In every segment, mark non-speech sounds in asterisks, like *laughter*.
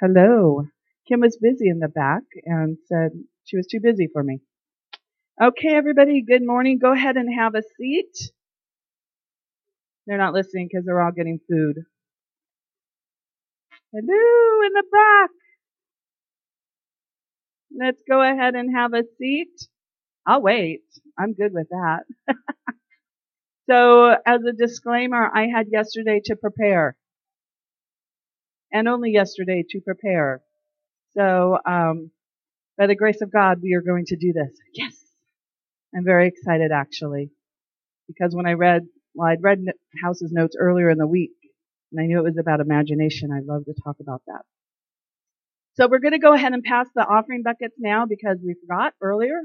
Hello. Kim was busy in the back and said she was too busy for me. Okay, everybody, good morning. Go ahead and have a seat. They're not listening because they're all getting food. Hello in the back. Let's go ahead and have a seat. I'll wait. I'm good with that. *laughs* so, as a disclaimer, I had yesterday to prepare. And only yesterday to prepare. So, um, by the grace of God, we are going to do this. *laughs* Yes! I'm very excited actually. Because when I read, well, I'd read House's notes earlier in the week, and I knew it was about imagination. I'd love to talk about that. So we're going to go ahead and pass the offering buckets now because we forgot earlier.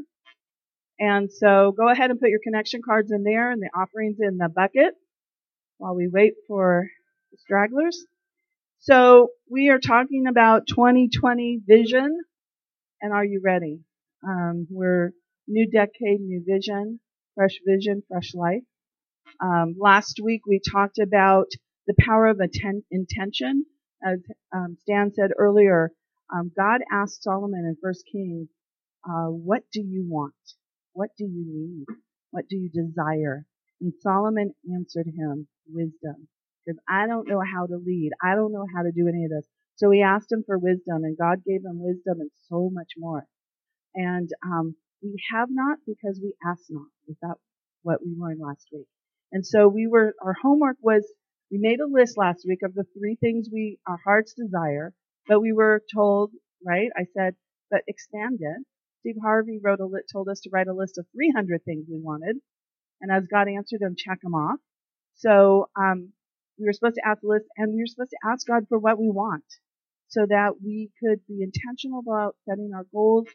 And so go ahead and put your connection cards in there and the offerings in the bucket while we wait for the stragglers. So we are talking about 2020 vision. And are you ready? Um, we're new decade, new vision, fresh vision, fresh life. Um, last week we talked about the power of atten- intention. As um, Stan said earlier, um, God asked Solomon in First Kings, uh, "What do you want? What do you need? What do you desire?" And Solomon answered him, "Wisdom." Because I don't know how to lead. I don't know how to do any of this. So he asked him for wisdom, and God gave him wisdom and so much more. And um, we have not because we ask not. Is that what we learned last week? And so we were. Our homework was we made a list last week of the three things we our hearts desire, but we were told right. I said, but expand it. Steve Harvey wrote a told us to write a list of 300 things we wanted, and as God answered them, check them off. So um, we were supposed to ask the list and we were supposed to ask God for what we want so that we could be intentional about setting our goals,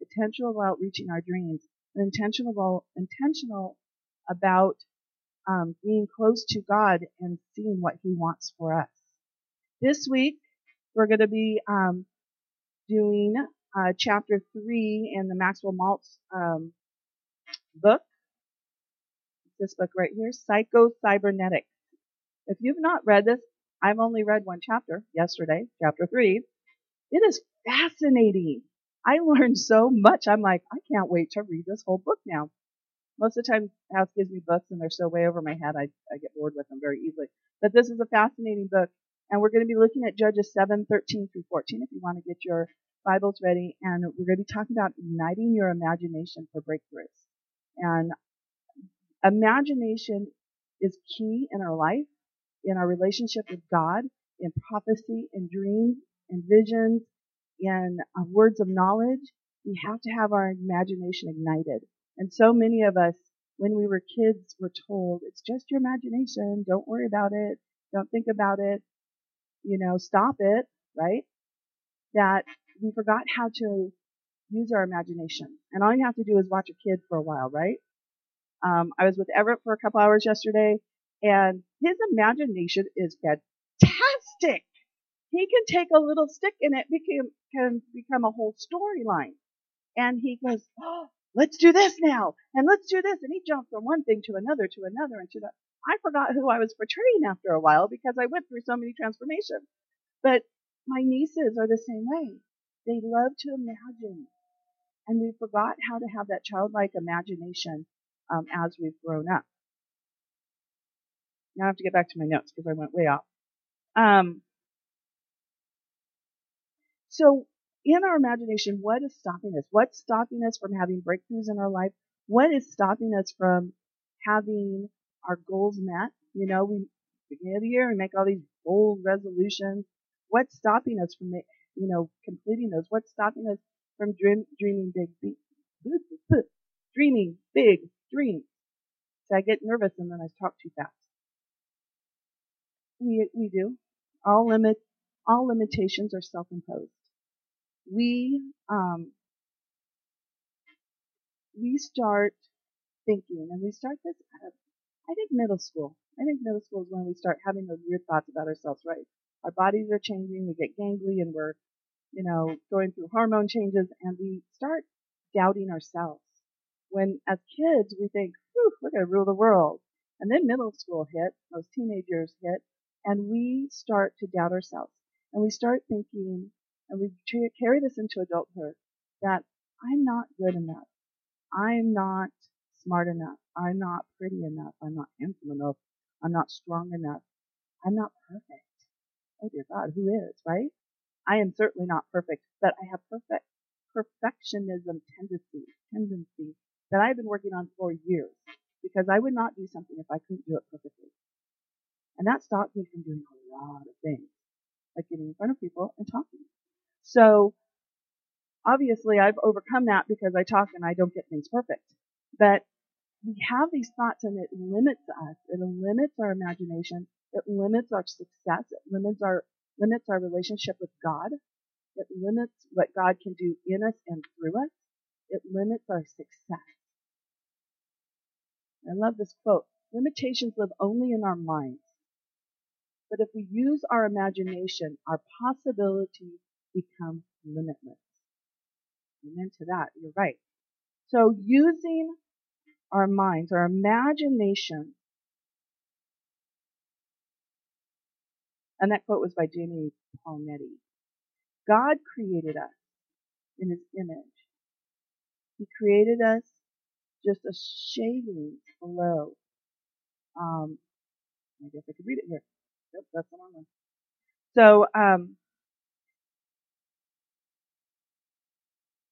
intentional about reaching our dreams, and intentional about, intentional about um, being close to God and seeing what He wants for us. This week, we're going to be um, doing uh, chapter three in the Maxwell Maltz um, book. This book right here, Psycho Cybernetics. If you've not read this, I've only read one chapter yesterday, chapter three. It is fascinating. I learned so much. I'm like, I can't wait to read this whole book now. Most of the time, House gives me books and they're so way over my head, I, I get bored with them very easily. But this is a fascinating book. And we're going to be looking at Judges 7, 13 through 14 if you want to get your Bibles ready. And we're going to be talking about igniting your imagination for breakthroughs. And imagination is key in our life in our relationship with God, in prophecy, in dreams, in visions, in uh, words of knowledge. We have to have our imagination ignited. And so many of us, when we were kids, were told, it's just your imagination. Don't worry about it. Don't think about it. You know, stop it, right? That we forgot how to use our imagination. And all you have to do is watch a kid for a while, right? Um, I was with Everett for a couple hours yesterday and his imagination is fantastic. He can take a little stick and it became, can become a whole storyline. And he goes, oh, let's do this now, and let's do this. And he jumped from one thing to another, to another, and to that. I forgot who I was portraying after a while because I went through so many transformations. But my nieces are the same way. They love to imagine. And we forgot how to have that childlike imagination um, as we've grown up. Now I have to get back to my notes because I went way off. Um, so in our imagination, what is stopping us? What's stopping us from having breakthroughs in our life? What is stopping us from having our goals met? You know, we beginning of the year we make all these bold resolutions. What's stopping us from, you know, completing those? What's stopping us from dream, dreaming big, big, *laughs* dreaming big dreams? So I get nervous and then I talk too fast. We, we do. All limit, all limitations are self-imposed. We, um, we start thinking, and we start this, I think middle school. I think middle school is when we start having those weird thoughts about ourselves, right? Our bodies are changing, we get gangly, and we're, you know, going through hormone changes, and we start doubting ourselves. When as kids, we think, whew, we're going to rule the world. And then middle school hit, those teenagers hit, and we start to doubt ourselves. And we start thinking, and we carry this into adulthood, that I'm not good enough. I'm not smart enough. I'm not pretty enough. I'm not handsome enough. I'm not strong enough. I'm not perfect. Oh dear God, who is, right? I am certainly not perfect, but I have perfect perfectionism tendency, tendency that I've been working on for years because I would not do something if I couldn't do it perfectly. And that stopped me from doing a lot of things, like getting in front of people and talking. So obviously I've overcome that because I talk and I don't get things perfect. But we have these thoughts and it limits us. It limits our imagination. It limits our success. It limits our, limits our relationship with God. It limits what God can do in us and through us. It limits our success. I love this quote. Limitations live only in our minds. But if we use our imagination, our possibilities become limitless. Amen to that. You're right. So using our minds, our imagination, and that quote was by Jamie Palmiotti. God created us in his image. He created us just a shaving below. Um, I guess I could read it here. Yep, that's the one. So, um,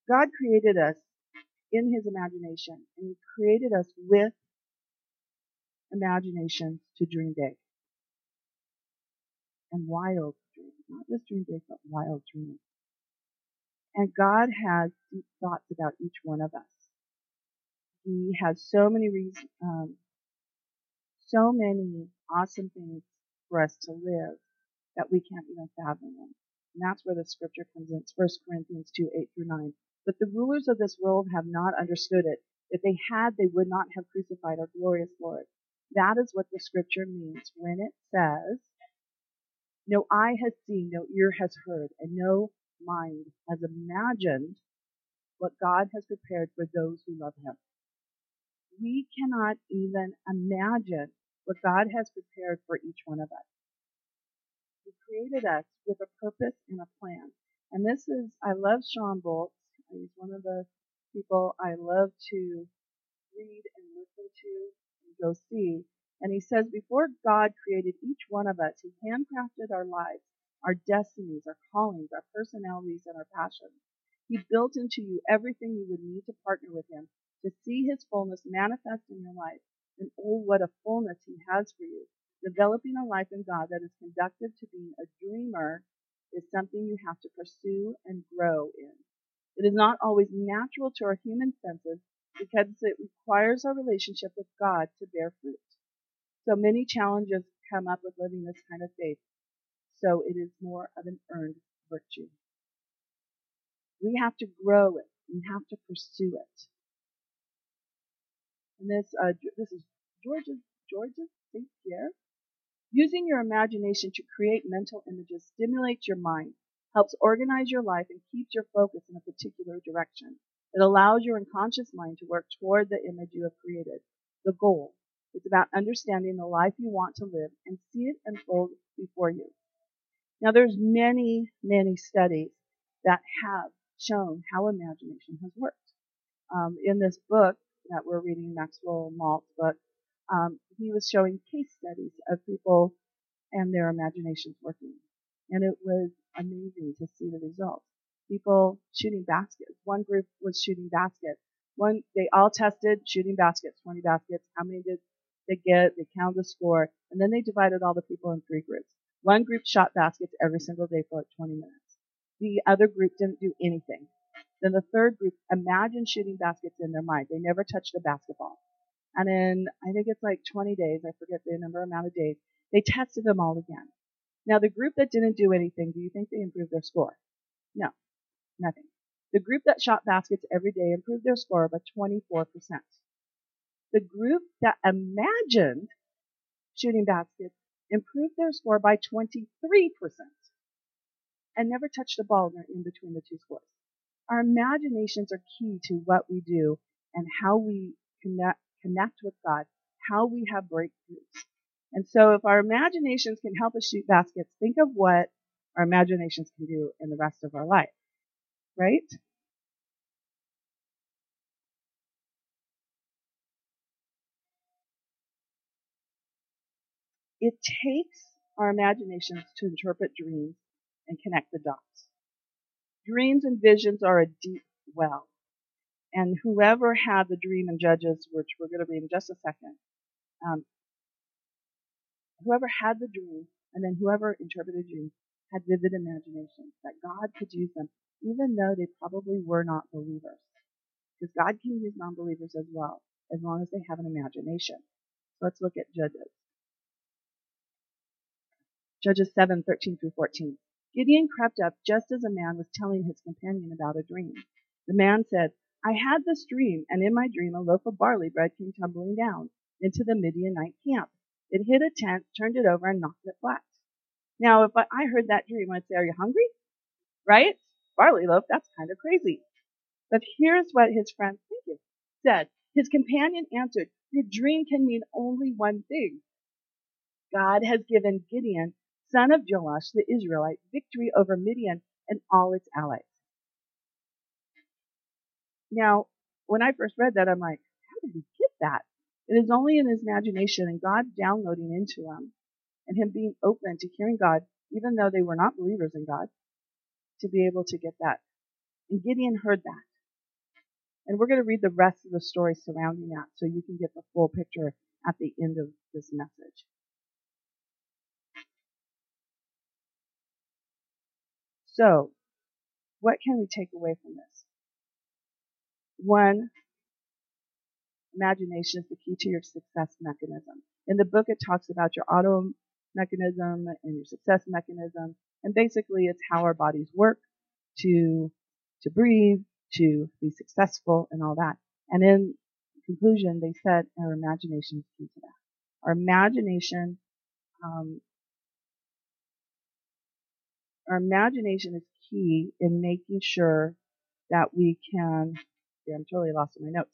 God created us in his imagination, and he created us with imagination to dream big. And wild dreams, not just dream big, but wild dreams. And God has deep thoughts about each one of us. He has so many reasons, um, so many awesome things for us to live that we can't even fathom them. And that's where the scripture comes in. It's 1 Corinthians 2, 8 through 9. But the rulers of this world have not understood it. If they had, they would not have crucified our glorious Lord. That is what the scripture means when it says, no eye has seen, no ear has heard, and no mind has imagined what God has prepared for those who love him. We cannot even imagine what God has prepared for each one of us. He created us with a purpose and a plan. And this is, I love Shawn Bolz. He's one of the people I love to read and listen to and go see. And he says, before God created each one of us, he handcrafted our lives, our destinies, our callings, our personalities, and our passions. He built into you everything you would need to partner with him to see his fullness manifest in your life. And oh, what a fullness he has for you. Developing a life in God that is conducive to being a dreamer is something you have to pursue and grow in. It is not always natural to our human senses because it requires our relationship with God to bear fruit. So many challenges come up with living this kind of faith. So it is more of an earned virtue. We have to grow it. We have to pursue it. And this, uh, this is Georgia, Georgia St. Pierre. Using your imagination to create mental images stimulates your mind, helps organize your life, and keeps your focus in a particular direction. It allows your unconscious mind to work toward the image you have created, the goal. It's about understanding the life you want to live and see it unfold before you. Now there's many, many studies that have shown how imagination has worked. Um, in this book that we're reading, Maxwell Maltz book, um, he was showing case studies of people and their imaginations working. And it was amazing to see the results. People shooting baskets. One group was shooting baskets. One, they all tested shooting baskets, 20 baskets. How many did they get? They counted the score. And then they divided all the people in three groups. One group shot baskets every single day for like 20 minutes. The other group didn't do anything. Then the third group imagined shooting baskets in their mind. They never touched a basketball. And in, I think it's like 20 days, I forget the number amount of days, they tested them all again. Now the group that didn't do anything, do you think they improved their score? No, nothing. The group that shot baskets every day improved their score by 24%. The group that imagined shooting baskets improved their score by 23% and never touched a ball in between the two scores. Our imaginations are key to what we do and how we connect, connect with God, how we have breakthroughs. And so if our imaginations can help us shoot baskets, think of what our imaginations can do in the rest of our life. Right? It takes our imaginations to interpret dreams and connect the dots. Dreams and visions are a deep well. And whoever had the dream in Judges, which we're going to read in just a second, um, whoever had the dream and then whoever interpreted the dream had vivid imaginations that God could use them, even though they probably were not believers. Because God can use non-believers as well, as long as they have an imagination. So let's look at Judges. Judges 7, 13 through 14. Gideon crept up just as a man was telling his companion about a dream. The man said, I had this dream, and in my dream a loaf of barley bread came tumbling down into the Midianite camp. It hit a tent, turned it over, and knocked it flat. Now, if I heard that dream, I'd say, Are you hungry? Right? Barley loaf, that's kind of crazy. But here's what his friend thank you, said. His companion answered, Your dream can mean only one thing. God has given Gideon son of Joash the Israelite, victory over Midian and all its allies. Now, when I first read that, I'm like, how did he get that? It is only in his imagination and God downloading into him and him being open to hearing God, even though they were not believers in God, to be able to get that. And Gideon heard that. And we're going to read the rest of the story surrounding that so you can get the full picture at the end of this message. So, what can we take away from this? One, imagination is the key to your success mechanism. In the book, it talks about your auto mechanism and your success mechanism, and basically it's how our bodies work to to breathe, to be successful, and all that. And in conclusion, they said our imagination is key to that. Our imagination um, our imagination is key in making sure that we can, yeah, I'm totally lost in my notes,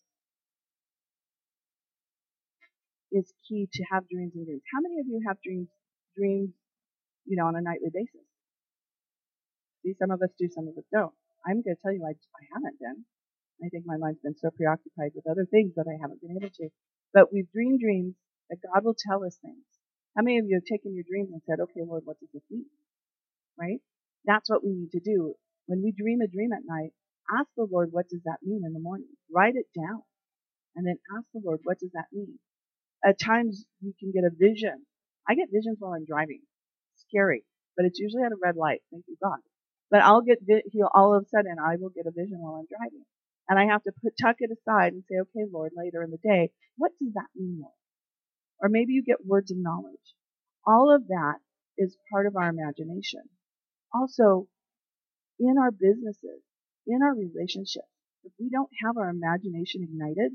is key to have dreams and dreams. How many of you have dreams, dreams, you know, on a nightly basis? See, some of us do, some of us don't. I'm going to tell you, I, I haven't been. I think my mind's been so preoccupied with other things that I haven't been able to. But we've dreamed dreams that God will tell us things. How many of you have taken your dreams and said, okay, Lord, what does this mean? Right? That's what we need to do. When we dream a dream at night, ask the Lord, what does that mean in the morning? Write it down. And then ask the Lord, what does that mean? At times you can get a vision. I get visions while I'm driving. Scary. But it's usually at a red light. Thank you God. But I'll get, he'll, all of a sudden I will get a vision while I'm driving. And I have to put, tuck it aside and say, okay, Lord, later in the day, what does that mean, Lord? Or maybe you get words of knowledge. All of that is part of our imagination also in our businesses, in our relationships, if we don't have our imagination ignited,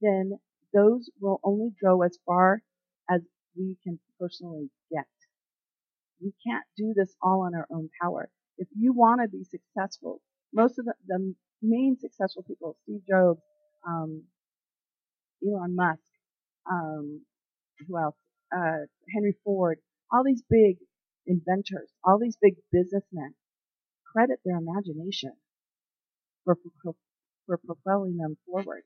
then those will only go as far as we can personally get. We can't do this all on our own power. If you want to be successful, most of the, the main successful people, Steve Jobs, um, Elon Musk, um, who else? Uh, Henry Ford, all these big inventors, all these big businessmen credit their imagination for, for, for propelling them forward.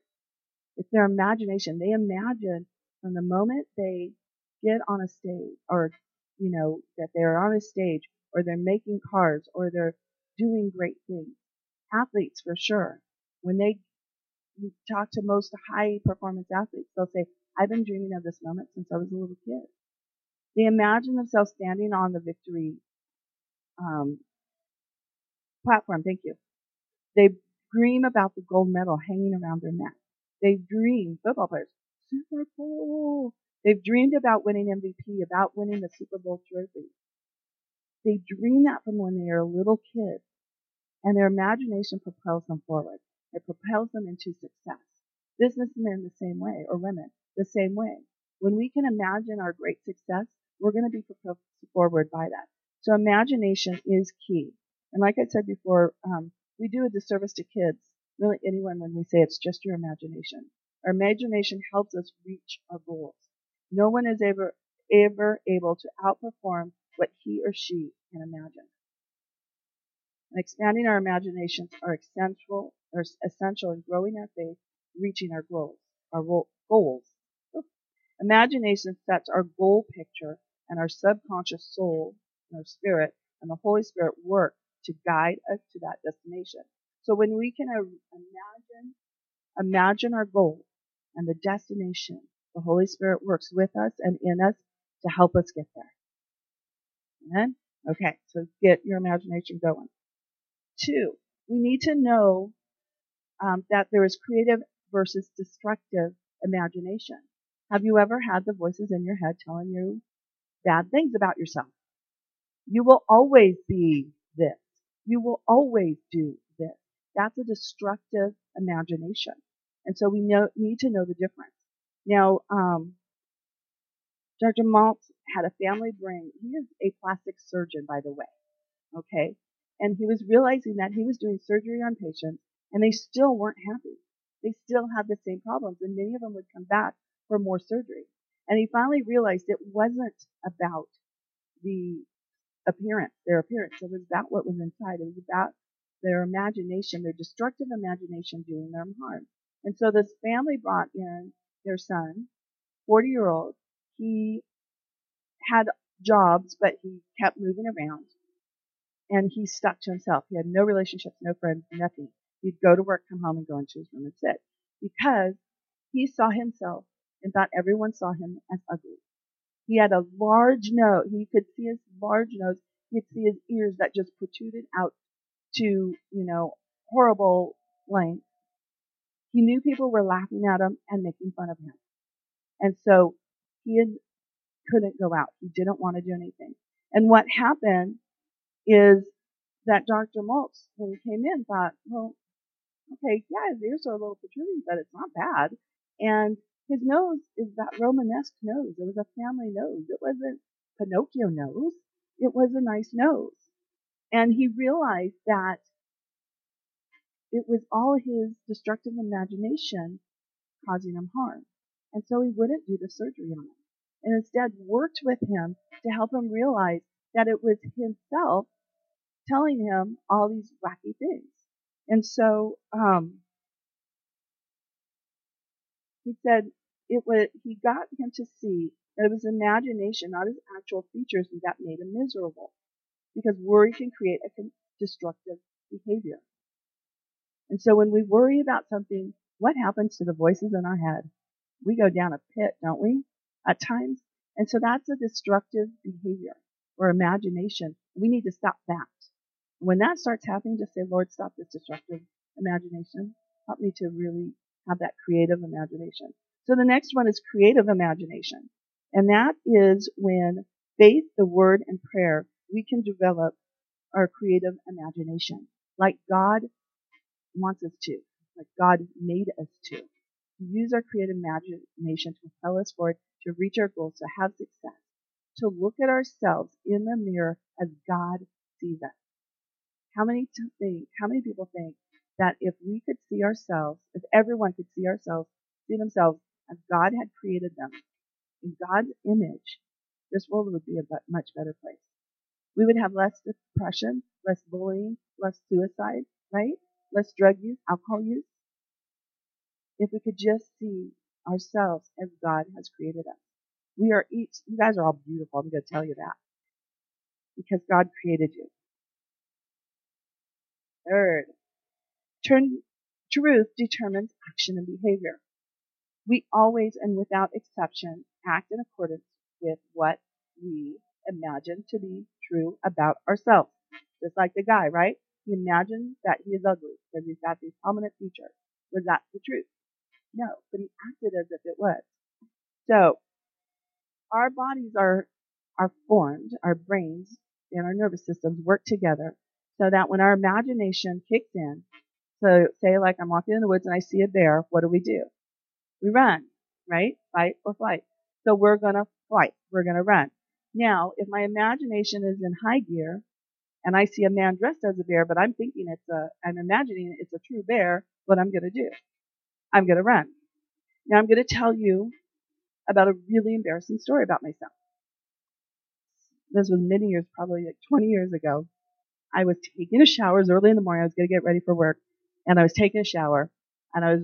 It's their imagination. They imagine from the moment they get on a stage or, you know, that they're on a stage or they're making cars or they're doing great things. Athletes for sure. When they talk to most high performance athletes, they'll say, I've been dreaming of this moment since I was a little kid. They imagine themselves standing on the victory um, platform. Thank you. They dream about the gold medal hanging around their neck. They dream, football players, Super Bowl. They've dreamed about winning MVP, about winning the Super Bowl trophy. They dream that from when they are a little kid, and their imagination propels them forward. It propels them into success. Businessmen the same way, or women the same way. When we can imagine our great success, we're going to be propelled forward by that. So imagination is key. And like I said before, um, we do a disservice to kids, really anyone, when we say it's just your imagination. Our imagination helps us reach our goals. No one is ever, ever able to outperform what he or she can imagine. and expanding our imaginations are essential, are essential in growing our faith, reaching our goals. Our goals. Imagination sets our goal picture, and our subconscious soul, and our spirit, and the Holy Spirit work to guide us to that destination. So when we can imagine, imagine our goal and the destination, the Holy Spirit works with us and in us to help us get there. Amen? Okay, so get your imagination going. Two, we need to know um, that there is creative versus destructive imagination. Have you ever had the voices in your head telling you bad things about yourself? You will always be this. You will always do this. That's a destructive imagination. And so we know, need to know the difference. Now, um, Dr. Maltz had a family brain. He is a plastic surgeon, by the way. Okay? And he was realizing that he was doing surgery on patients and they still weren't happy. They still had the same problems and many of them would come back for more surgery. And he finally realized it wasn't about the appearance, their appearance. It was about what was inside. It was about their imagination, their destructive imagination doing them harm. And so this family brought in their son, 40 year old. He had jobs, but he kept moving around and he stuck to himself. He had no relationships, no friends, nothing. He'd go to work, come home and go into his room and sit because he saw himself and thought everyone saw him as ugly. He had a large nose. He could see his large nose. He could see his ears that just protruded out to, you know, horrible length. He knew people were laughing at him and making fun of him. And so he couldn't go out. He didn't want to do anything. And what happened is that Dr. Maltz, when he came in, thought, well, okay, yeah, his ears are a little protruding, but it's not bad. And his nose is that Romanesque nose. It was a family nose. It wasn't Pinocchio nose. It was a nice nose. And he realized that it was all his destructive imagination causing him harm. And so he wouldn't do the surgery on him. And instead worked with him to help him realize that it was himself telling him all these wacky things. And so, um, he said it was, he got him to see that it was imagination, not his actual features, that made him miserable. Because worry can create a destructive behavior. And so when we worry about something, what happens to the voices in our head? We go down a pit, don't we? At times. And so that's a destructive behavior or imagination. We need to stop that. When that starts happening, just say, Lord, stop this destructive imagination. Help me to really have that creative imagination. So the next one is creative imagination. And that is when faith, the word, and prayer, we can develop our creative imagination like God wants us to, like God made us to. Use our creative imagination to propel us forward, to reach our goals, to have success, to look at ourselves in the mirror as God sees us. How many think, how many people think that if we could see ourselves, if everyone could see ourselves, see themselves as God had created them, in God's image, this world would be a much better place. We would have less depression, less bullying, less suicide, right? Less drug use, alcohol use. If we could just see ourselves as God has created us. We are each, you guys are all beautiful, I'm going to tell you that. Because God created you. Third, turn, truth determines action and behavior. We always and without exception act in accordance with what we imagine to be true about ourselves. Just like the guy, right? He imagines that he is ugly because he's got these prominent features. Was that the truth? No, but he acted as if it was. So, our bodies are, are formed, our brains and our nervous systems work together so that when our imagination kicks in, so say like I'm walking in the woods and I see a bear, what do we do? We run, right? Fight or flight. So we're gonna fight. We're gonna run. Now, if my imagination is in high gear and I see a man dressed as a bear, but I'm thinking it's a, I'm imagining it's a true bear, what I'm gonna do? I'm gonna run. Now I'm gonna tell you about a really embarrassing story about myself. This was many years, probably like 20 years ago. I was taking a shower. It was early in the morning. I was going to get ready for work. And I was taking a shower. And I was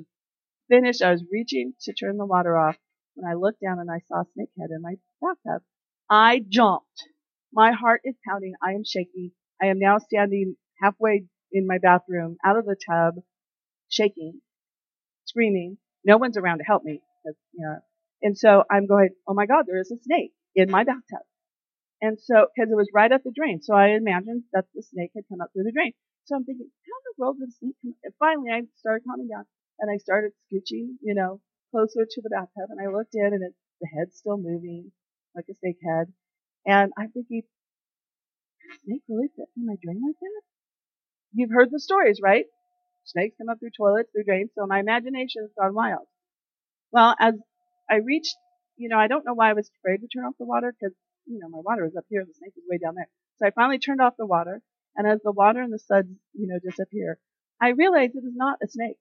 finished. I was reaching to turn the water off when I looked down and I saw a snake head in my bathtub. I jumped. My heart is pounding. I am shaking. I am now standing halfway in my bathroom out of the tub, shaking, screaming. No one's around to help me. You know, and so I'm going, oh my God, there is a snake in my bathtub. And so, because it was right at the drain. So I imagined that the snake had come up through the drain. So I'm thinking, how in the world did the snake come? And finally I started calming down and I started scooching, you know, closer to the bathtub and I looked in and it, the head's still moving like a snake head. And I'm thinking, snake really fit through my drain like that? You've heard the stories, right? Snakes come up through toilets, through drains, so my imagination's gone wild. Well, as I reached, you know, I don't know why I was afraid to turn off the water because, you know, my water was up here, and the snake was way down there. So I finally turned off the water, and as the water and the suds, you know, disappear, I realized it is not a snake.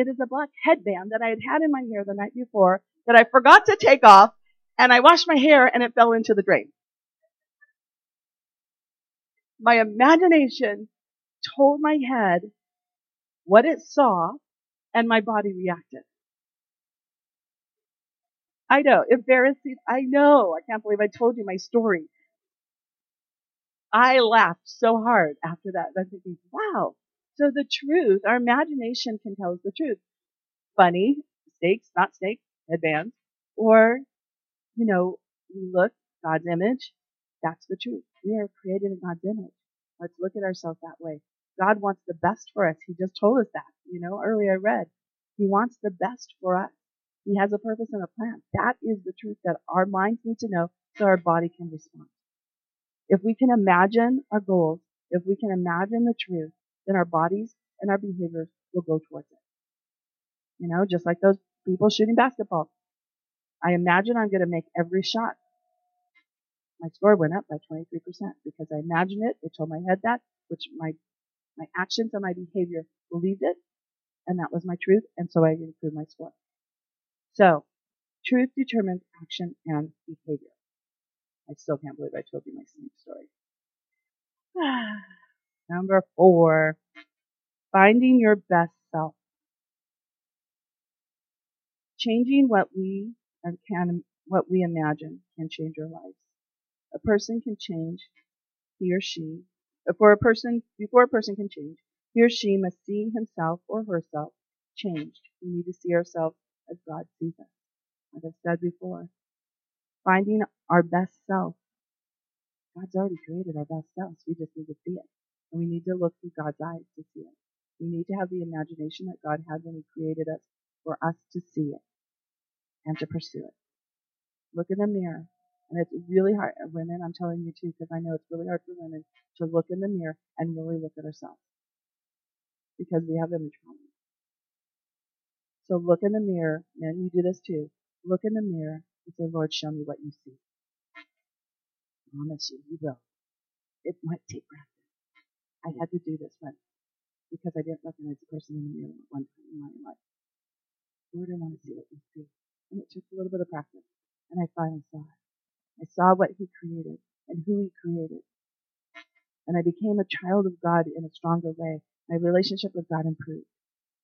It is a black headband that I had had in my hair the night before that I forgot to take off, and I washed my hair and it fell into the drain. My imagination told my head what it saw, and my body reacted. I know, embarrassing. I know. I can't believe I told you my story. I laughed so hard after that. I'm thinking, wow. So the truth, our imagination can tell us the truth. Funny, snakes, not snakes, headbands, or, you know, we look, God's image, that's the truth. We are created in God's image. Let's look at ourselves that way. God wants the best for us. He just told us that. You know, earlier I read. He wants the best for us. He has a purpose and a plan. That is the truth that our minds need to know so our body can respond. If we can imagine our goals, if we can imagine the truth, then our bodies and our behaviors will go towards it. You know, just like those people shooting basketball. I imagine I'm going to make every shot. My score went up by 23% because I imagined it. It told my head that, which my my actions and my behavior believed it, and that was my truth, and so I improved my score. So, truth determines action and behavior. I still can't believe I told you my snake story. *sighs* Ah. Number four, finding your best self. Changing what we can, what we imagine can change our lives. A person can change he or she before a person, before a person can change, he or she must see himself or herself changed. We need to see ourselves as God sees us. Like I've said before, finding our best self. God's already created our best selves. We just need to see it. And we need to look through God's eyes to see it. We need to have the imagination that God had when He created us for us to see it and to pursue it. Look in the mirror and it's really hard, uh, women, I'm telling you too, because I know it's really hard for women to look in the mirror and really look at ourselves. Because we have image problems. So look in the mirror, and you do this too. Look in the mirror and say, Lord, show me what you see. I promise you, you will. It might take practice. I had to do this once because I didn't recognize the person in the mirror at one time in my life. Lord, I want to see what you see. And it took a little bit of practice. And I finally saw it. I saw what he created and who he created. And I became a child of God in a stronger way. My relationship with God improved.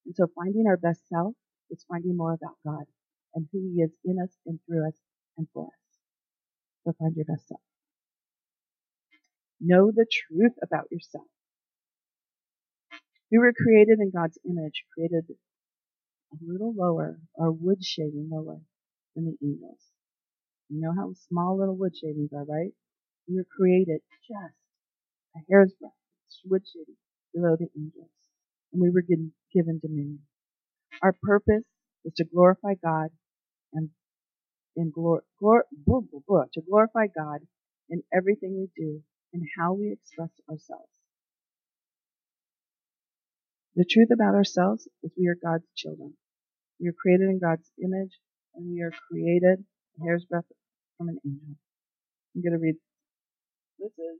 And so finding our best self is finding more about God and who he is in us and through us and for us. So find your best self. Know the truth about yourself. We were created in God's image, created a little lower, or wood shading lower than the angels. You know how small little wood shavings are, right? We were created just a hair's breadth wood shaving below the angels. And we were given, given dominion. Our purpose is to glorify God and in glor- glor- blah, blah, blah, to glorify God in everything we do and how we express ourselves. The truth about ourselves is we are God's children. We are created in God's image and we are created a hair's breadth from an angel. I'm going to read, this is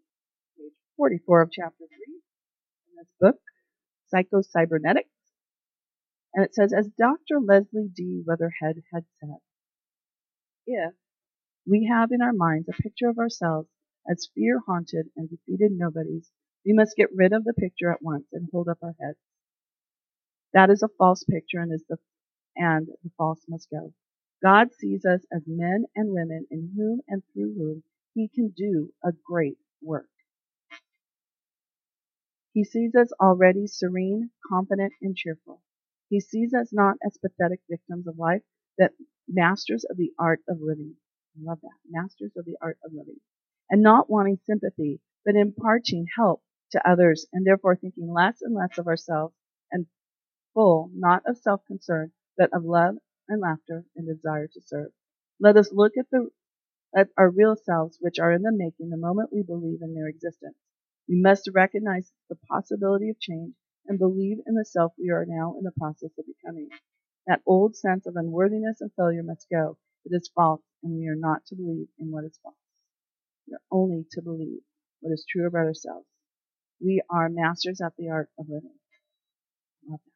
page 44 of chapter 3 in this book, Psycho-Cybernetics. And it says, as Dr. Leslie D. Weatherhead had said, if we have in our minds a picture of ourselves as fear haunted and defeated nobodies We must get rid of the picture at once and hold up our heads. That is a false picture and is the and the false must go. God sees us as men and women in whom and through whom he can do a great work. He sees us already serene, confident, and cheerful. He sees us not as pathetic victims of life, but masters of the art of living. I love that. Masters of the art of living. And not wanting sympathy, but imparting help to others, and therefore thinking less and less of ourselves and full, not of self-concern, but of love and laughter and desire to serve. Let us look at the at our real selves, which are in the making the moment we believe in their existence. We must recognize the possibility of change and believe in the self we are now in the process of becoming. That old sense of unworthiness and failure must go. It is false, and we are not to believe in what is false. We are only to believe what is true about ourselves. We are masters at the art of living. Love that.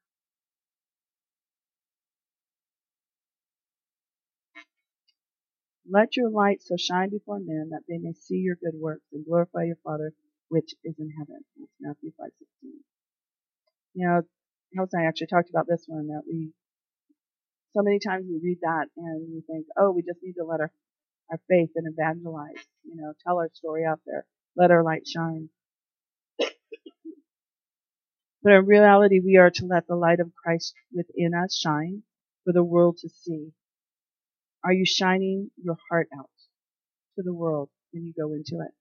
Let your light so shine before men that they may see your good works and glorify your Father which is in heaven. That's Matthew 5:16. You know, House and I actually talked about this one that we so many times we read that and we think, oh, we just need to let our our faith and evangelize. You know, tell our story out there, let our light shine. But in reality, we are to let the light of Christ within us shine for the world to see. Are you shining your heart out to the world when you go into it?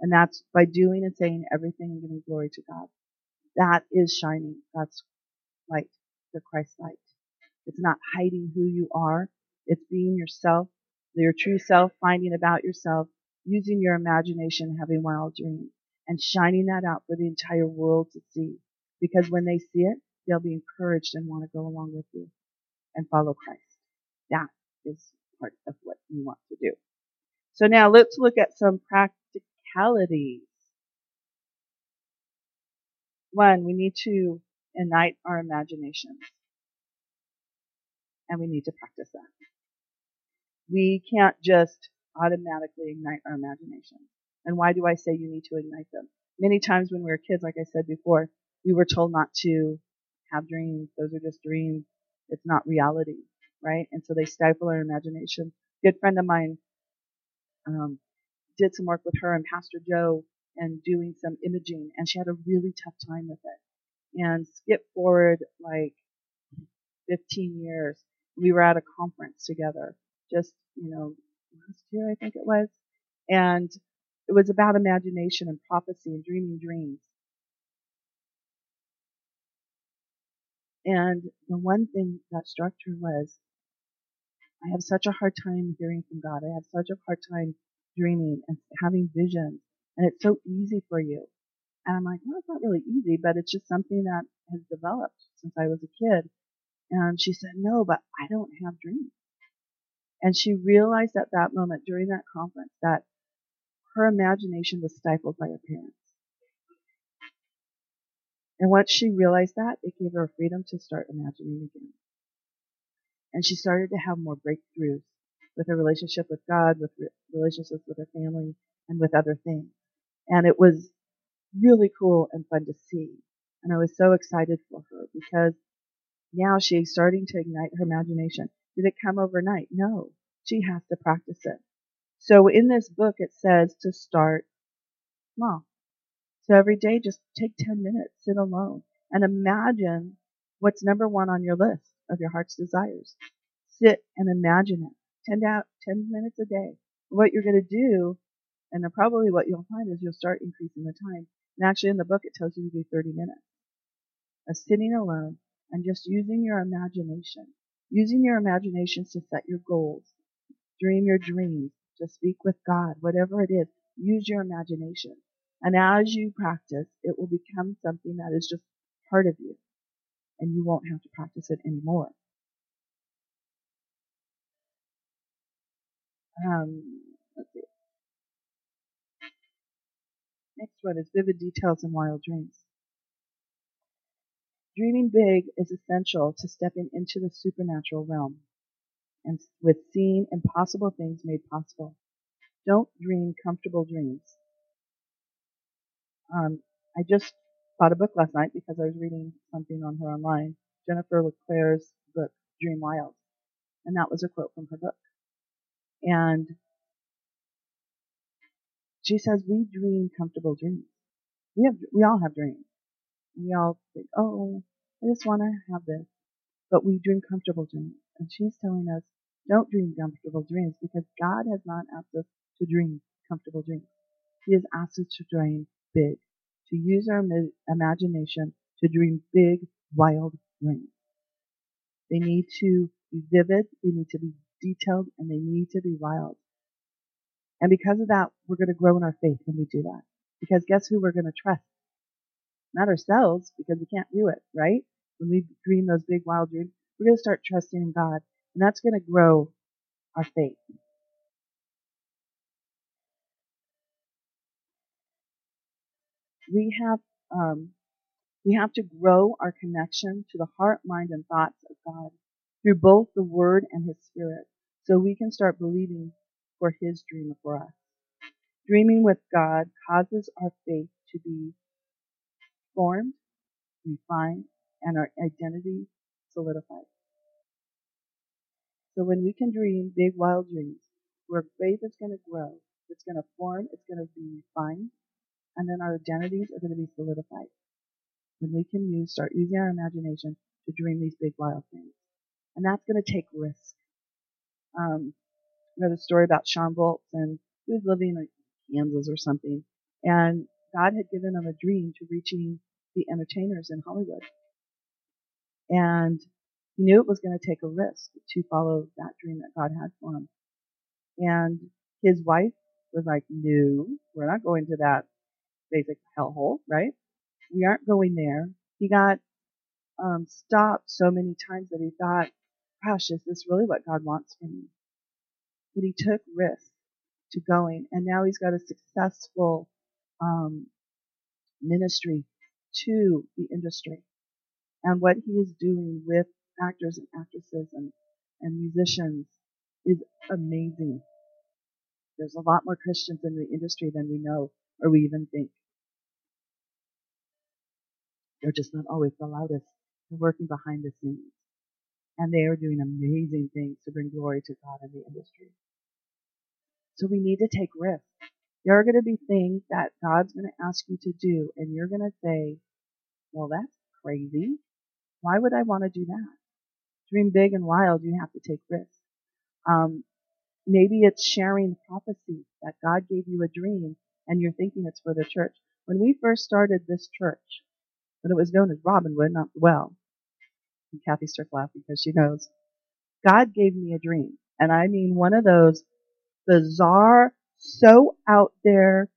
And that's by doing and saying everything and giving glory to God. That is shining God's light, the Christ light. It's not hiding who you are. It's being yourself, your true self, finding about yourself, using your imagination, having wild dreams, and shining that out for the entire world to see. Because when they see it, they'll be encouraged and want to go along with you and follow Christ. That is part of what you want to do. So now let's look at some practicalities. One, we need to ignite our imaginations. And we need to practice that. We can't just automatically ignite our imagination. And why do I say you need to ignite them? Many times when we were kids, like I said before, we were told not to have dreams. Those are just dreams. It's not reality, right? And so they stifle our imagination. A good friend of mine um, did some work with her and Pastor Joe and doing some imaging, and she had a really tough time with it. And skip forward like 15 years, we were at a conference together, just you know last year I think it was, and it was about imagination and prophecy and dreaming dreams. And the one thing that struck her was, I have such a hard time hearing from God. I have such a hard time dreaming and having visions. And it's so easy for you. And I'm like, well, it's not really easy, but it's just something that has developed since I was a kid. And she said, no, but I don't have dreams. And she realized at that moment during that conference that her imagination was stifled by her parents. And once she realized that, it gave her freedom to start imagining again. And she started to have more breakthroughs with her relationship with God, with relationships with her family, and with other things. And it was really cool and fun to see. And I was so excited for her because now she's starting to ignite her imagination. Did it come overnight? No. She has to practice it. So in this book, it says to start small. So every day, just take 10 minutes, sit alone, and imagine what's number one on your list of your heart's desires. Sit and imagine it. 10, out, 10 minutes a day. What you're going to do, and probably what you'll find is you'll start increasing the time. And actually in the book, it tells you to do 30 minutes of sitting alone and just using your imagination. Using your imaginations to set your goals. Dream your dreams. To speak with God. Whatever it is, use your imagination. And as you practice, it will become something that is just part of you. And you won't have to practice it anymore. Um, let's see. Next one is vivid details and wild dreams. Dreaming big is essential to stepping into the supernatural realm and with seeing impossible things made possible. Don't dream comfortable dreams. Um, I just bought a book last night because I was reading something on her online. Jennifer LeClaire's book, Dream Wild. And that was a quote from her book. And she says, we dream comfortable dreams. We have, we all have dreams. We all think, oh, I just want to have this. But we dream comfortable dreams. And she's telling us, don't dream comfortable dreams because God has not asked us to dream comfortable dreams. He has asked us to dream big, to use our imagination to dream big, wild dreams. They need to be vivid, they need to be detailed, and they need to be wild. And because of that, we're going to grow in our faith when we do that. Because guess who we're going to trust? Not ourselves, because we can't do it, right? When we dream those big, wild dreams, we're going to start trusting in God. And that's going to grow our faith. We have, um, we have to grow our connection to the heart, mind, and thoughts of God through both the Word and His Spirit so we can start believing for His dream for us. Dreaming with God causes our faith to be formed, refined, and our identity solidified. So when we can dream big, wild dreams, where faith is going to grow, it's going to form, it's going to be refined, and then our identities are going to be solidified. When we can use, start using our imagination to dream these big, wild things. And that's going to take risk. Um, read a story about Shawn Bolz, and he was living in Kansas or something, and God had given him a dream to reaching the entertainers in Hollywood. And he knew it was going to take a risk to follow that dream that God had for him. And his wife was like, no, we're not going to that basic hellhole, right? We aren't going there. He got um, stopped so many times that he thought, gosh, is this really what God wants for me? But he took risks to going, and now he's got a successful um, ministry to the industry. And what he is doing with actors and actresses and, and musicians is amazing. There's a lot more Christians in the industry than we know or we even think. They're just not always the loudest. They're working behind the scenes. And they are doing amazing things to bring glory to God in the industry. So we need to take risks. There are going to be things that God's going to ask you to do, and you're going to say, well, that's crazy. Why would I want to do that? Dream big and wild, you have to take risks. Um, maybe it's sharing prophecy that God gave you a dream and you're thinking it's for the church. When we first started this church, when it was known as Robinwood, not the well, and Kathy starts laughing because she knows, God gave me a dream. And I mean one of those bizarre, so out there,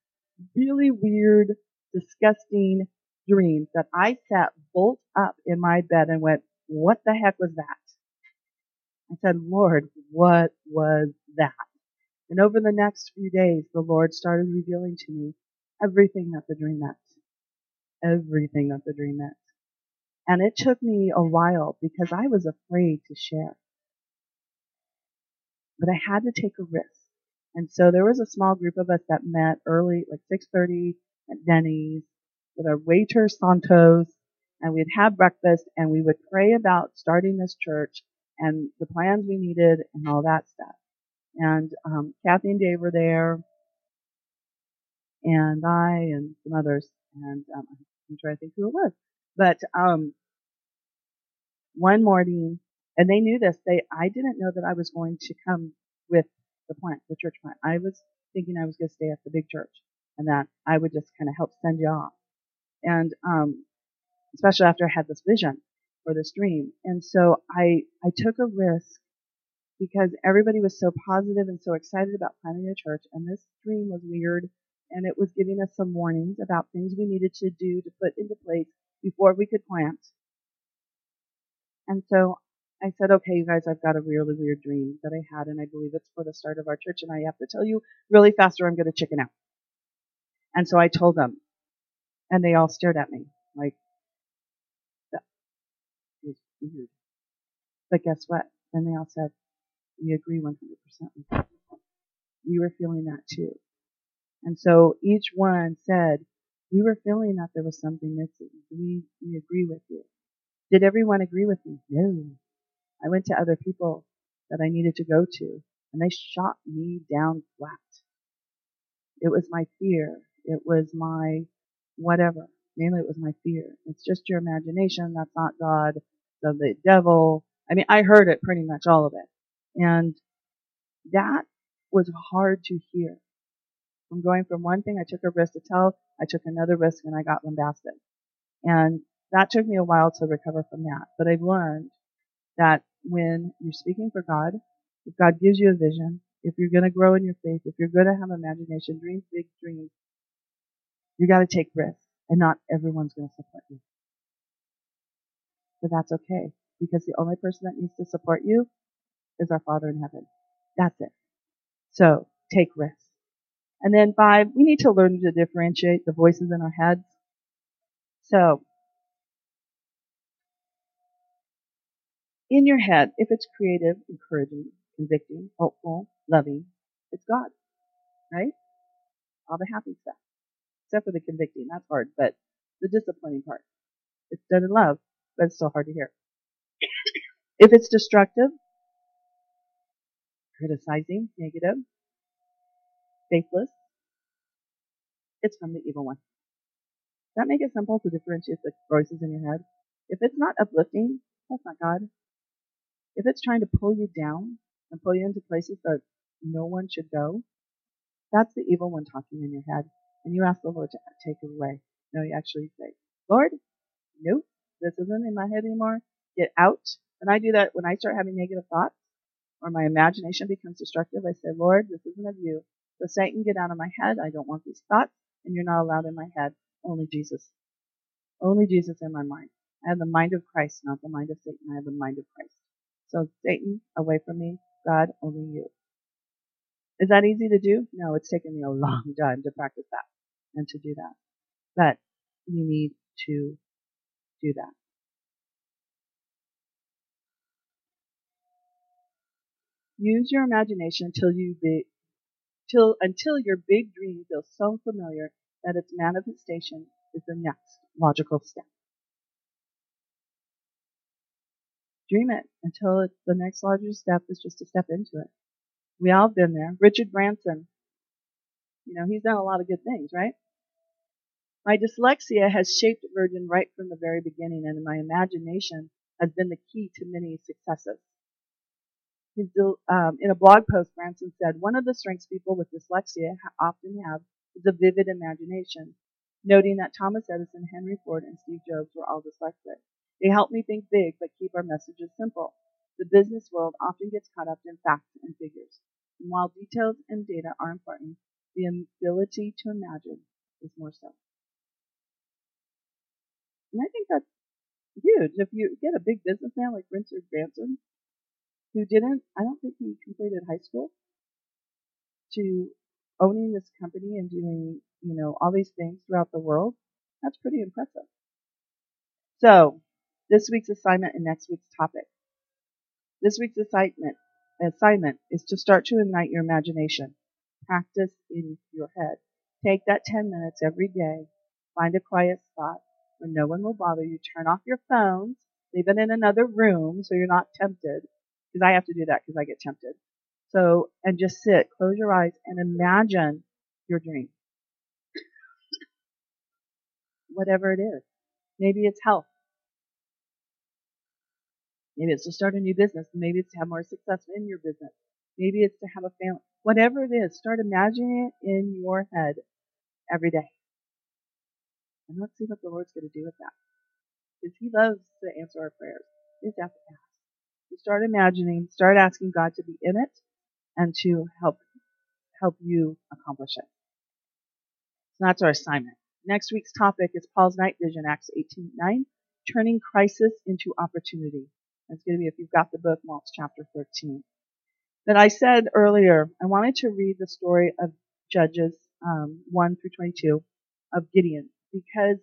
really weird, disgusting dreams that I sat bolt up in my bed and went, what the heck was that? I said, Lord, what was that? And over the next few days, the Lord started revealing to me everything that the dream meant. Everything that the dream meant. And it took me a while because I was afraid to share. But I had to take a risk. And so there was a small group of us that met early, like 6.30 at Denny's with our waiter Santos and we'd have breakfast and we would pray about starting this church and the plans we needed and all that stuff. And um, Kathy and Dave were there, and I and some others, and um, I'm trying to think who it was. But um, one morning, and they knew this. They I didn't know that I was going to come with the plant, the church plant. I was thinking I was going to stay at the big church, and that I would just kind of help send you off. And um, especially after I had this vision or this dream. And so I, I took a risk because everybody was so positive and so excited about planning a church and this dream was weird and it was giving us some warnings about things we needed to do to put into place before we could plant. And so I said, okay, you guys, I've got a really weird dream that I had and I believe it's for the start of our church and I have to tell you really fast or I'm going to chicken out. And so I told them and they all stared at me like, that was weird. But guess what? Then they all said, we agree 100% with that. We were feeling that too. And so each one said, We were feeling that there was something missing. We, we agree with you. Did everyone agree with me? No. I went to other people that I needed to go to, and they shot me down flat. It was my fear. It was my whatever. Mainly it was my fear. It's just your imagination. That's not God. The, the devil. I mean, I heard it pretty much all of it. And that was hard to hear. I'm going from one thing I took a risk to tell, I took another risk and I got lambasted. And that took me a while to recover from that. But I've learned that when you're speaking for God, if God gives you a vision, if you're going to grow in your faith, if you're going to have imagination, dream big dreams, you got to take risks, and not everyone's going to support you. But that's okay, because the only person that needs to support you is our Father in heaven. That's it. So take risks. And then five, we need to learn to differentiate the voices in our heads. So in your head, if it's creative, encouraging, convicting, hopeful, loving, it's God, right? All the happy stuff. Except for the convicting, that's hard, but the disciplining part. It's done in love, but it's still hard to hear. if it's destructive, criticizing, negative, faithless, it's from the evil one. Does that make it simple to differentiate the voices in your head? If it's not uplifting, that's not God. If it's trying to pull you down and pull you into places that no one should go, that's the evil one talking in your head. And you ask the Lord to take it away. No, you actually say, Lord, nope, this isn't in my head anymore. Get out. And I do that when I start having negative thoughts or my imagination becomes destructive. I say, Lord, this isn't of you. So Satan, get out of my head. I don't want these thoughts and you're not allowed in my head. Only Jesus. Only Jesus in my mind. I have the mind of Christ, not the mind of Satan. I have the mind of Christ. So Satan, away from me. God, only you. Is that easy to do? No, it's taken me a long *laughs* time to practice that and to do that. But we need to do that. Use your imagination till you be, till until your big dream feels so familiar that its manifestation is the next logical step. Dream it until it's the next logical step is just to step into it. We all have been there. Richard Branson, you know, he's done a lot of good things, right? My dyslexia has shaped Virgin right from the very beginning, and my imagination has been the key to many successes. Um, in a blog post, Branson said, one of the strengths people with dyslexia often have is a vivid imagination, noting that Thomas Edison, Henry Ford, and Steve Jobs were all dyslexic. They help me think big, but keep our messages simple. The business world often gets caught up in facts and figures. And while details and data are important, the ability to imagine is more so. And I think that's huge. If you get a big businessman like Richard Branson, who didn't, I don't think he completed high school, to owning this company and doing, you know, all these things throughout the world, that's pretty impressive. So, this week's assignment and next week's topic. This week's assignment, assignment is to start to ignite your imagination. Practice in your head. Take that 10 minutes every day. Find a quiet spot where no one will bother you. Turn off your phones. Leave it in another room so you're not tempted. Because I have to do that because I get tempted. So, and just sit, close your eyes, and imagine your dream. Whatever it is. Maybe it's health. Maybe it's to start a new business. Maybe it's to have more success in your business. Maybe it's to have a family. Whatever it is, start imagining it in your head every day. And let's see what the Lord's going to do with that. Because He loves to answer our prayers. You just have to start imagining, start asking God to be in it and to help help you accomplish it. So that's our assignment. Next week's topic is Paul's night vision, Acts 18:9, turning crisis into opportunity. It's going to be, if you've got the book, well, chapter 13. That I said earlier, I wanted to read the story of Judges um, 1 through 22 of Gideon because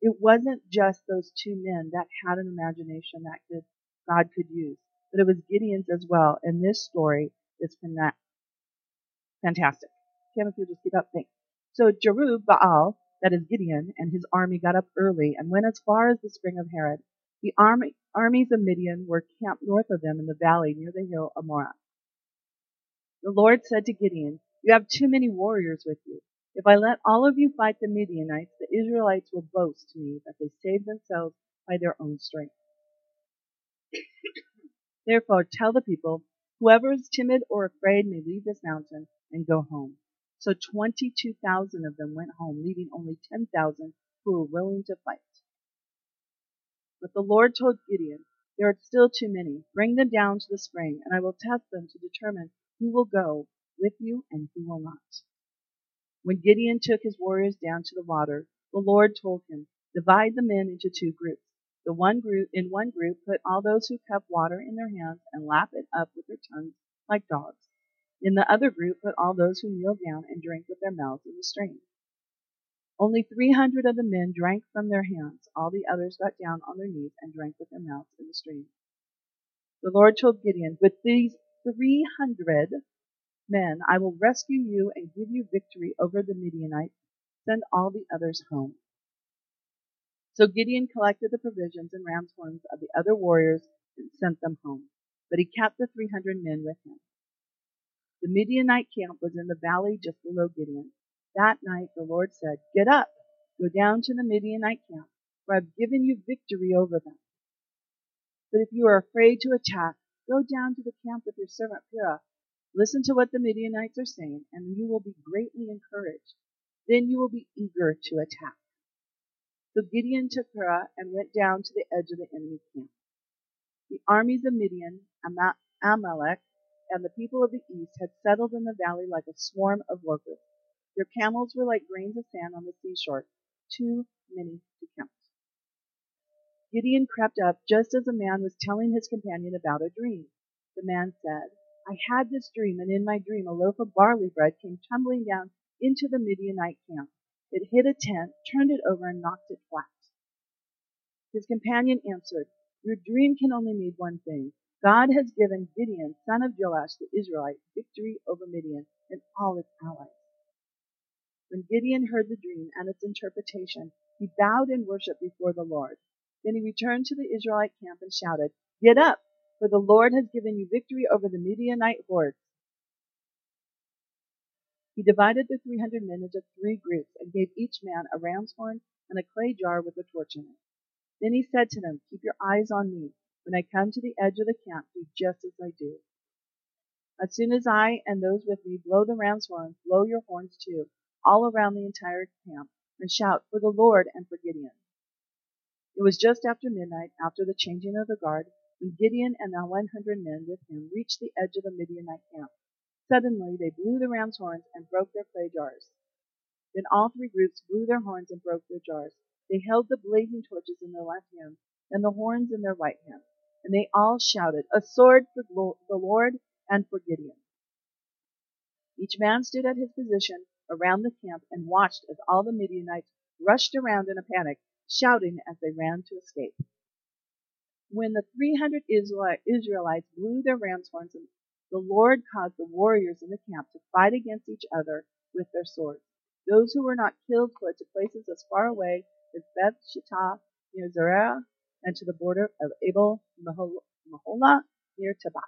it wasn't just those two men that had an imagination that could, God could use, but it was Gideon's as well. And this story is fantastic. Kim, if you just keep up, thanks. So Jerub Baal that is Gideon, and his army got up early and went as far as the spring of Harod. The army, armies of Midian were camped north of them in the valley near the hill of Moreh. The Lord said to Gideon, You have too many warriors with you. If I let all of you fight the Midianites, the Israelites will boast to me that they saved themselves by their own strength. Therefore tell the people, whoever is timid or afraid may leave this mountain and go home. So 22,000 of them went home, leaving only 10,000 who were willing to fight. But the Lord told Gideon, There are still too many. Bring them down to the spring, and I will test them to determine who will go with you and who will not. When Gideon took his warriors down to the water, the Lord told him, Divide the men into two groups. The one group in one group put all those who cup water in their hands and lap it up with their tongues like dogs. In the other group put all those who kneel down and drink with their mouths in the stream. Only three hundred of the men drank from their hands. All the others got down on their knees and drank with their mouths in the stream. The Lord told Gideon, With these three hundred men I will rescue you and give you victory over the Midianites. Send all the others home. So Gideon collected the provisions and ram's horns of the other warriors and sent them home. But he kept the three hundred men with him. The Midianite camp was in the valley just below Gideon. That night the Lord said, Get up, go down to the Midianite camp, for I've given you victory over them. But if you are afraid to attack, go down to the camp with your servant Purah. Listen to what the Midianites are saying, and you will be greatly encouraged. Then you will be eager to attack. So Gideon took Purah and went down to the edge of the enemy camp. The armies of Midian, Amalek, and the people of the east had settled in the valley like a swarm of locusts. Their camels were like grains of sand on the seashore, too many to count. Gideon crept up just as a man was telling his companion about a dream. The man said, I had this dream, and in my dream a loaf of barley bread came tumbling down into the Midianite camp. It hit a tent, turned it over, and knocked it flat. His companion answered, Your dream can only mean one thing. God has given Gideon, son of Joash the Israelite, victory over Midian and all its allies. When Gideon heard the dream and its interpretation, he bowed in worship before the Lord. Then he returned to the Israelite camp and shouted, Get up, for the Lord has given you victory over the Midianite hordes. He divided the 300 men into three groups and gave each man a ram's horn and a clay jar with a torch in it. Then he said to them, Keep your eyes on me. When I come to the edge of the camp, do just as I do. As soon as I and those with me blow the ram's horn, blow your horns too, all around the entire camp, and shout for the Lord and for Gideon. It was just after midnight, after the changing of the guard, when Gideon and the 100 men with him reached the edge of the Midianite camp. Suddenly they blew the ram's horns and broke their clay jars. Then all three groups blew their horns and broke their jars. They held the blazing torches in their left hand and the horns in their right hand. And they all shouted, A sword for the Lord and for Gideon. Each man stood at his position around the camp and watched as all the Midianites rushed around in a panic, shouting as they ran to escape. When the 300 Israelites blew their ram's horns the Lord caused the warriors in the camp to fight against each other with their swords. Those who were not killed fled to places as far away as Beth Shittah near Zerah and to the border of Abel Meholah near Tabah.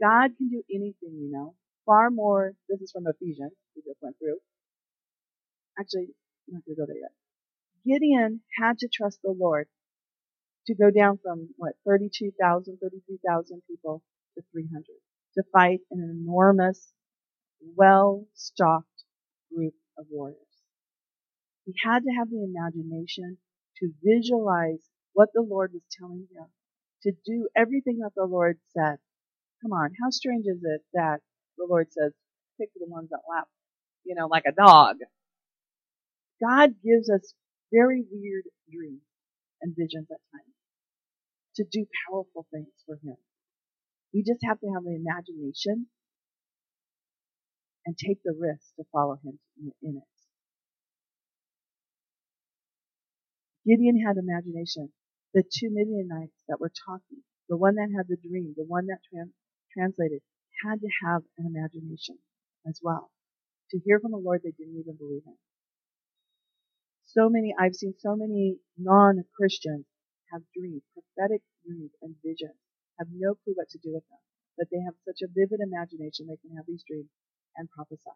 God can do anything, you know. Far more, this is from Ephesians, we just went through. Actually, I'm not going to go there yet. Gideon had to trust the Lord to go down from, what, 32,000, 33,000 people to 300 to fight an enormous, well-stocked group of warriors. He had to have the imagination to visualize what the Lord was telling him, to do everything that the Lord said. Come on, how strange is it that the Lord says, pick the ones that lap, you know, like a dog. God gives us very weird dreams and visions at times to do powerful things for Him. We just have to have the imagination and take the risk to follow him in it. Gideon had imagination. The two Midianites that were talking, the one that had the dream, the one that trans- translated, had to have an imagination as well. To hear from the Lord they didn't even believe him. So many, I've seen so many non-Christians have dreams, prophetic dreams and visions, have no clue what to do with them, but they have such a vivid imagination they can have these dreams and prophesy.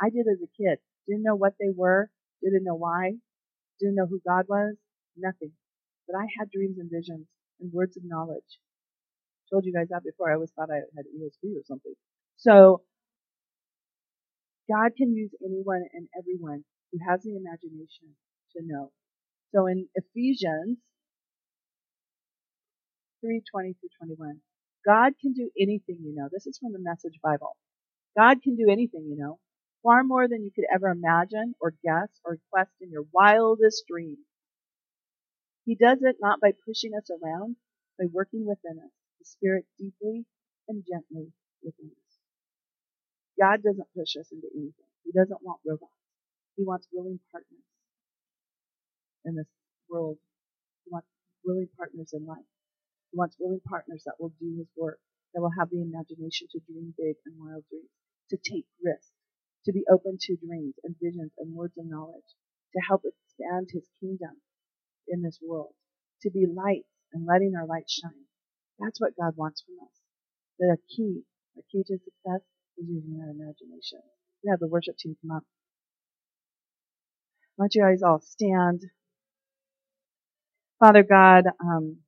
I did as a kid. Didn't know what they were, didn't know why, didn't know who God was, nothing. But I had dreams and visions and words of knowledge. Told you guys that before. I always thought I had ESP or something. So God can use anyone and everyone who has the imagination to know. So in Ephesians 3:20 through 21, God can do anything, you know. This is from the Message Bible. God can do anything, you know, far more than you could ever imagine or guess or request in your wildest dreams. He does it not by pushing us around, by working within us, the Spirit deeply and gently within us. God doesn't push us into anything. He doesn't want robots. He wants willing partners in this world. He wants willing partners in life. Wants willing partners that will do his work, that will have the imagination to dream big and wild dreams, to take risks, to be open to dreams and visions and words of knowledge, to help expand his kingdom in this world, to be lights and letting our light shine. That's what God wants from us. The key, the key to success is using our imagination. We have the worship team come up. Why don't you guys all stand? Father God, um,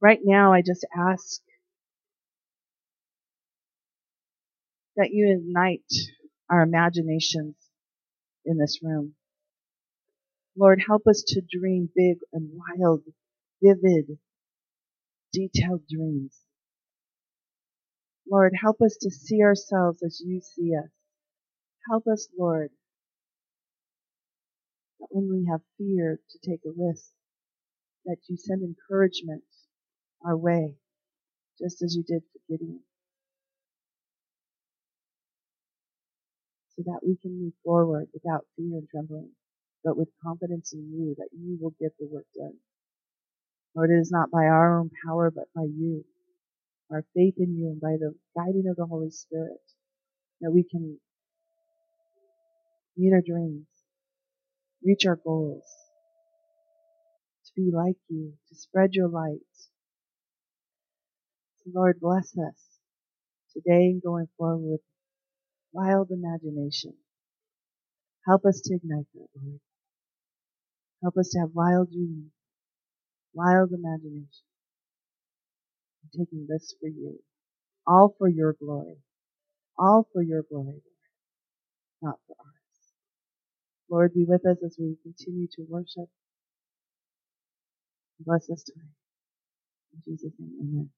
right now I just ask that you ignite our imaginations in this room. Lord, help us to dream big and wild, vivid, detailed dreams. Lord, help us to see ourselves as you see us. Help us, Lord, that when we have fear to take a risk, that you send encouragement our way, just as you did for Gideon. So that we can move forward without fear and trembling, but with confidence in you that you will get the work done. Lord, it is not by our own power, but by you, our faith in you, and by the guiding of the Holy Spirit, that we can meet our dreams, reach our goals, to be like you, to spread your light. Lord, bless us today and going forward with wild imagination. Help us to ignite that, Lord. Help us to have wild dreams, wild imagination, and taking risks for you, all for your glory, all for your glory, Lord, not for ours. Lord, be with us as we continue to worship. Bless us time. In Jesus' name, amen.